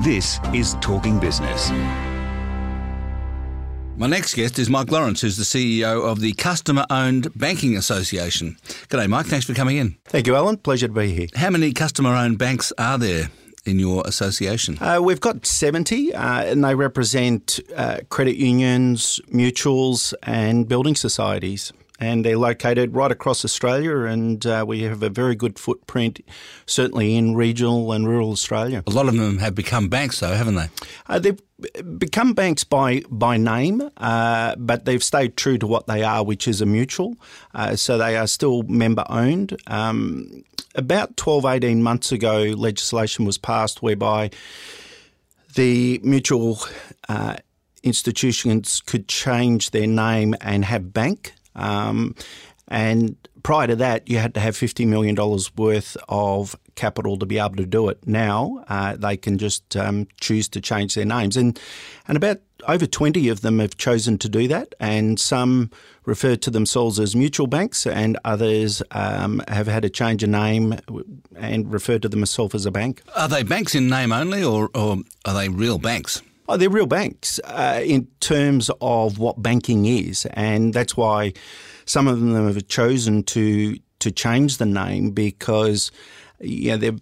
This is Talking Business. My next guest is Mike Lawrence, who's the CEO of the Customer Owned Banking Association. G'day, Mike. Thanks for coming in. Thank you, Alan. Pleasure to be here. How many customer owned banks are there in your association? Uh, we've got 70, uh, and they represent uh, credit unions, mutuals, and building societies and they're located right across Australia, and uh, we have a very good footprint, certainly in regional and rural Australia. A lot of them have become banks, though, haven't they? Uh, they've become banks by by name, uh, but they've stayed true to what they are, which is a mutual. Uh, so they are still member owned. Um, about 12, 18 months ago, legislation was passed whereby the mutual uh, institutions could change their name and have bank. Um, and prior to that, you had to have $50 million worth of capital to be able to do it. Now uh, they can just um, choose to change their names. And, and about over 20 of them have chosen to do that, and some refer to themselves as mutual banks, and others um, have had a change of name and refer to themselves as a bank. Are they banks in name only, or, or are they real banks? Oh, they're real banks uh, in terms of what banking is, and that's why some of them have chosen to to change the name because yeah, the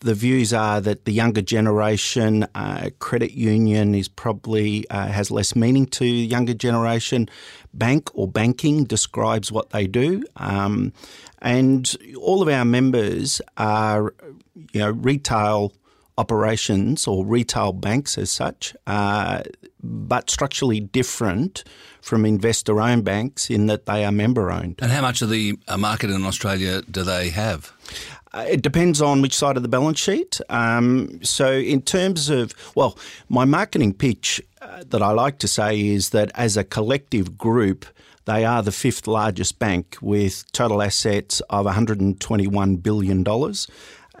the views are that the younger generation uh, credit union is probably uh, has less meaning to younger generation. Bank or banking describes what they do, um, and all of our members are you know retail operations or retail banks as such, uh, but structurally different from investor owned banks in that they are member owned. And how much of the uh, market in Australia do they have? Uh, it depends on which side of the balance sheet. Um, so, in terms of, well, my marketing pitch uh, that I like to say is that as a collective group, they are the fifth largest bank with total assets of $121 billion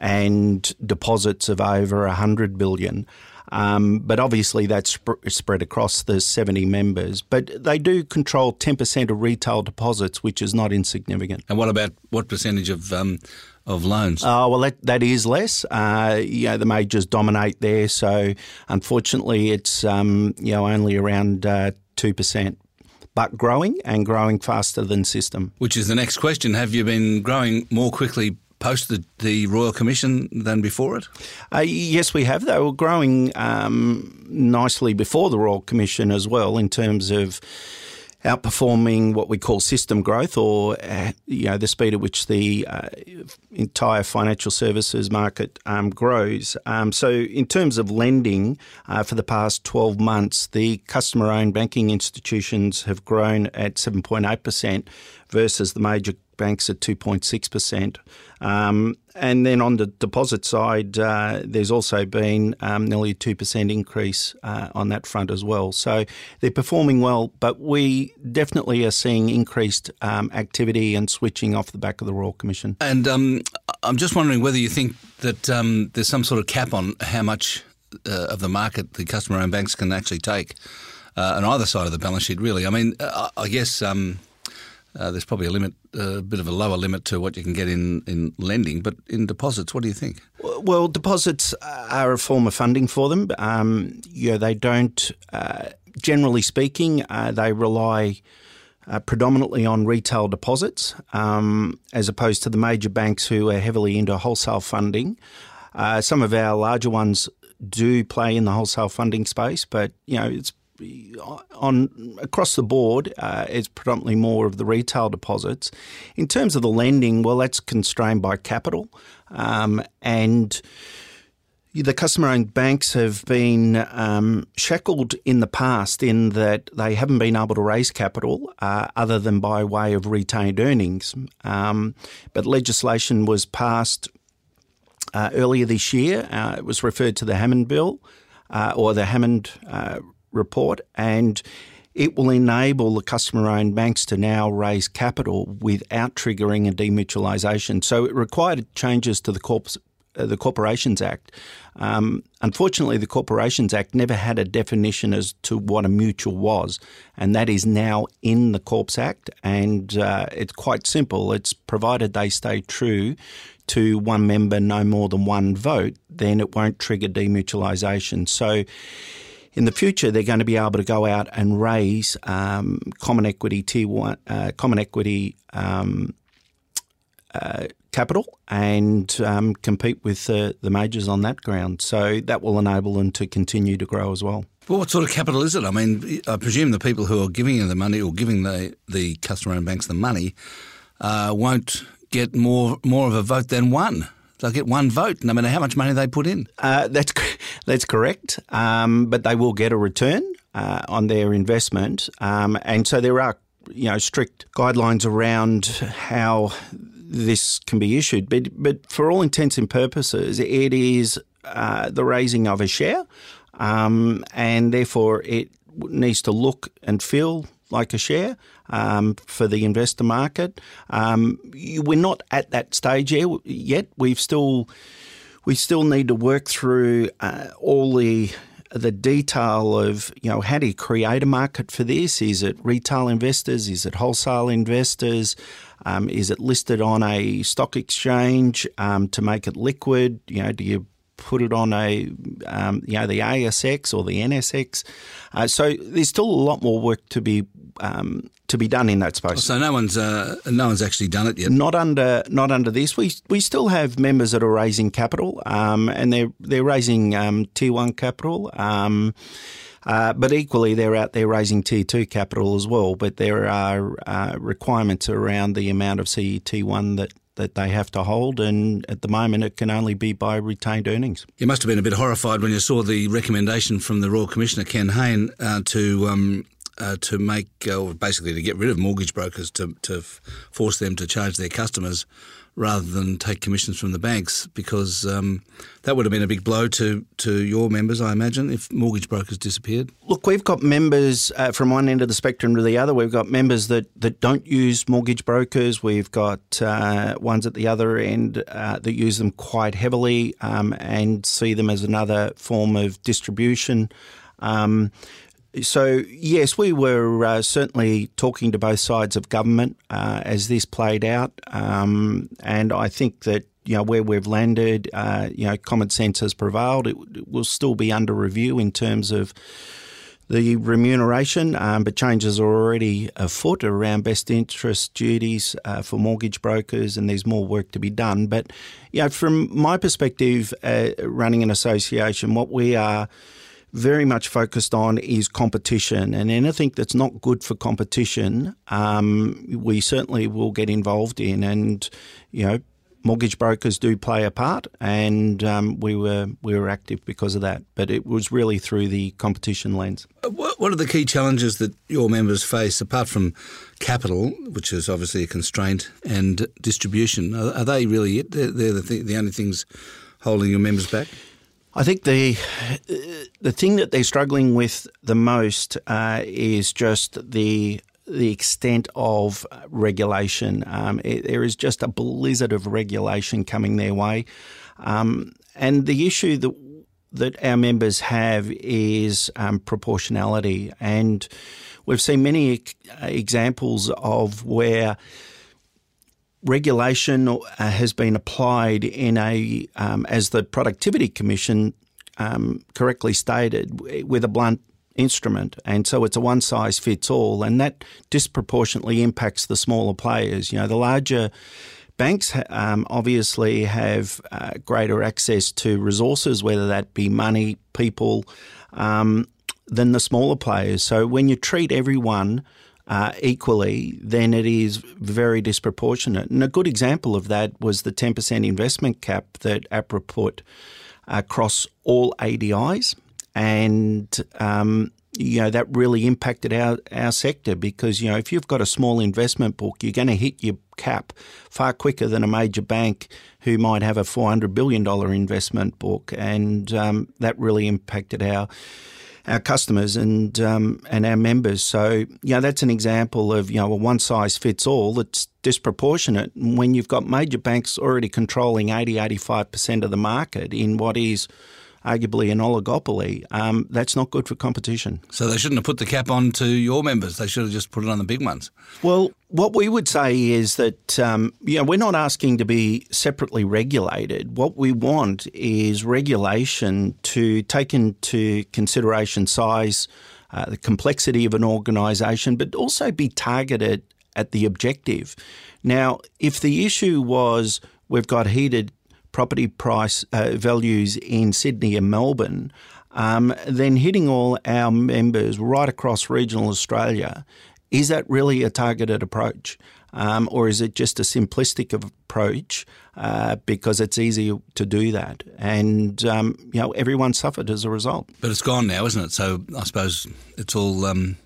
and deposits of over 100 billion. Um, but obviously that's sp- spread across the 70 members. But they do control 10% of retail deposits, which is not insignificant. And what about what percentage of um, of loans? Oh, well, that, that is less. Uh, you know, the majors dominate there. So unfortunately, it's um, you know only around uh, 2% but growing and growing faster than system. Which is the next question. Have you been growing more quickly post the, the Royal Commission than before it? Uh, yes, we have. They were growing um, nicely before the Royal Commission as well in terms of outperforming what we call system growth, or uh, you know the speed at which the uh, entire financial services market um, grows. Um, so, in terms of lending, uh, for the past 12 months, the customer-owned banking institutions have grown at 7.8 percent versus the major banks at 2.6%. Um, and then on the deposit side, uh, there's also been um, nearly a 2% increase uh, on that front as well. So they're performing well, but we definitely are seeing increased um, activity and switching off the back of the Royal Commission. And um, I'm just wondering whether you think that um, there's some sort of cap on how much uh, of the market the customer owned banks can actually take uh, on either side of the balance sheet, really. I mean, uh, I guess. Um, uh, there's probably a limit, a bit of a lower limit to what you can get in, in lending, but in deposits, what do you think? Well, deposits are a form of funding for them. Um, you know, they don't, uh, generally speaking, uh, they rely uh, predominantly on retail deposits, um, as opposed to the major banks who are heavily into wholesale funding. Uh, some of our larger ones do play in the wholesale funding space, but you know it's on across the board, uh, it's predominantly more of the retail deposits. In terms of the lending, well, that's constrained by capital, um, and the customer-owned banks have been um, shackled in the past in that they haven't been able to raise capital uh, other than by way of retained earnings. Um, but legislation was passed uh, earlier this year. Uh, it was referred to the Hammond Bill uh, or the Hammond uh, report, and it will enable the customer owned banks to now raise capital without triggering a demutualisation. So it required changes to the corpus. Uh, the Corporations Act. Um, unfortunately, the Corporations Act never had a definition as to what a mutual was, and that is now in the Corps Act. And uh, it's quite simple. It's provided they stay true to one member no more than one vote, then it won't trigger demutualisation. So in the future, they're going to be able to go out and raise um, common equity one, uh, common equity um, uh, capital and um, compete with the, the majors on that ground. So that will enable them to continue to grow as well. Well, what sort of capital is it? I mean, I presume the people who are giving you the money or giving the, the customer-owned banks the money uh, won't get more more of a vote than one. They'll get one vote, no matter how much money they put in. Uh, that's that's correct, um, but they will get a return uh, on their investment, um, and so there are you know strict guidelines around how this can be issued. But but for all intents and purposes, it is uh, the raising of a share, um, and therefore it needs to look and feel like a share um, for the investor market. Um, we're not at that stage yet. We've still we still need to work through uh, all the the detail of you know how do you create a market for this? Is it retail investors? Is it wholesale investors? Um, is it listed on a stock exchange um, to make it liquid? You know, do you put it on a um, you know the ASX or the NSX? Uh, so there's still a lot more work to be um, to be done in that space. So no one's uh, no one's actually done it yet. Not under not under this. We we still have members that are raising capital, um, and they're they're raising um, tier one capital. Um, uh, but equally, they're out there raising tier two capital as well. But there are uh, requirements around the amount of CET1 that that they have to hold, and at the moment it can only be by retained earnings. You must have been a bit horrified when you saw the recommendation from the Royal Commissioner Ken Hayne uh, to um, uh, to make, uh, basically to get rid of mortgage brokers to, to force them to charge their customers rather than take commissions from the banks because um, that would have been a big blow to, to your members, I imagine, if mortgage brokers disappeared. Look, we've got members uh, from one end of the spectrum to the other. We've got members that, that don't use mortgage brokers. We've got uh, ones at the other end uh, that use them quite heavily um, and see them as another form of distribution. Um, so, yes, we were uh, certainly talking to both sides of government uh, as this played out. Um, and I think that, you know, where we've landed, uh, you know, common sense has prevailed. It, it, will still be under review in terms of the remuneration, um, but changes are already afoot around best interest duties uh, for mortgage brokers, and there's more work to be done. But, you know, from my perspective, uh, running an association, what we are very much focused on is competition, and anything that's not good for competition, um, we certainly will get involved in. And you know, mortgage brokers do play a part, and um, we were we were active because of that. But it was really through the competition lens. What are the key challenges that your members face, apart from capital, which is obviously a constraint, and distribution? Are, they really it? They're, they're the, th- the only things holding your members back. I think the the thing that they're struggling with the most uh, is just the the extent of regulation. Um, it, there is just a blizzard of regulation coming their way, um, and the issue that that our members have is um, proportionality, and we've seen many examples of where regulation uh, has been applied in a, um, as the Productivity Commission um, correctly stated, with a blunt instrument. And so it's a one size fits all. And that disproportionately impacts the smaller players. You know, the larger banks um, obviously have uh, greater access to resources, whether that be money, people, um, than the smaller players. So when you treat everyone uh, equally, then it is very disproportionate. And a good example of that was the 10% investment cap that APRA put across all ADIs. And um, you know that really impacted our, our sector because you know if you've got a small investment book, you're going to hit your cap far quicker than a major bank who might have a four hundred billion dollar investment book, and um, that really impacted our our customers and um, and our members. So you know that's an example of you know a one size fits all that's disproportionate when you've got major banks already controlling 80 85% of the market in what is arguably an oligopoly, um, that's not good for competition. So they shouldn't have put the cap on to your members. They should have just put it on the big ones. Well, what we would say is that um, you know, we're not asking to be separately regulated. What we want is regulation to take into consideration size, uh, the complexity of an organisation, but also be targeted at the objective. Now, if the issue was we've got heated property price uh, values in Sydney and Melbourne, um, then hitting all our members right across regional Australia, is that really a targeted approach? Um, or is it just a simplistic approach uh, because it's easier to do that? And um, you know, everyone suffered as a result. But it's gone now, isn't it? So I suppose it's all um,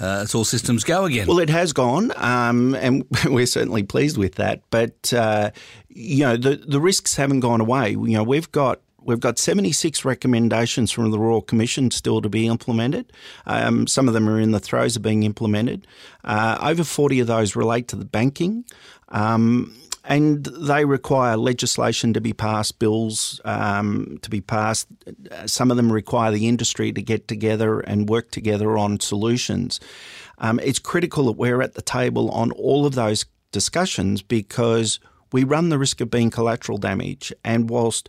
uh, it's all systems go again. Well, it has gone, um, and we're certainly pleased with that. But uh, you know, the the risks haven't gone away. You know, we've got We've got 76 recommendations from the Royal Commission still to be implemented. Um, some of them are in the throes of being implemented. Uh, over 40 of those relate to the banking. Um, and they require legislation to be passed, bills um, to be passed. Some of them require the industry to get together and work together on solutions. Um, it's critical that we're at the table on all of those discussions because we run the risk of being collateral damage. And whilst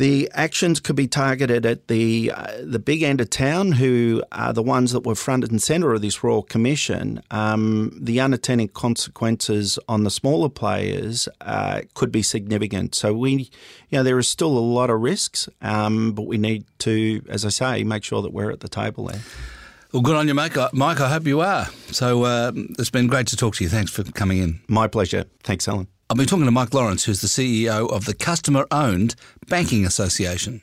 the actions could be targeted at the uh, the big end of town, who are the ones that were front and centre of this Royal Commission. Um, the unintended consequences on the smaller players uh, could be significant. So we, you know, there is still a lot of risks, um, but we need to, as I say, make sure that we're at the table there. Well, good on you, Mike. Mike, I hope you are. So uh, it's been great to talk to you. Thanks for coming in. My pleasure. Thanks, Alan. I've been talking to Mike Lawrence, who's the CEO of the Customer Owned Banking Association.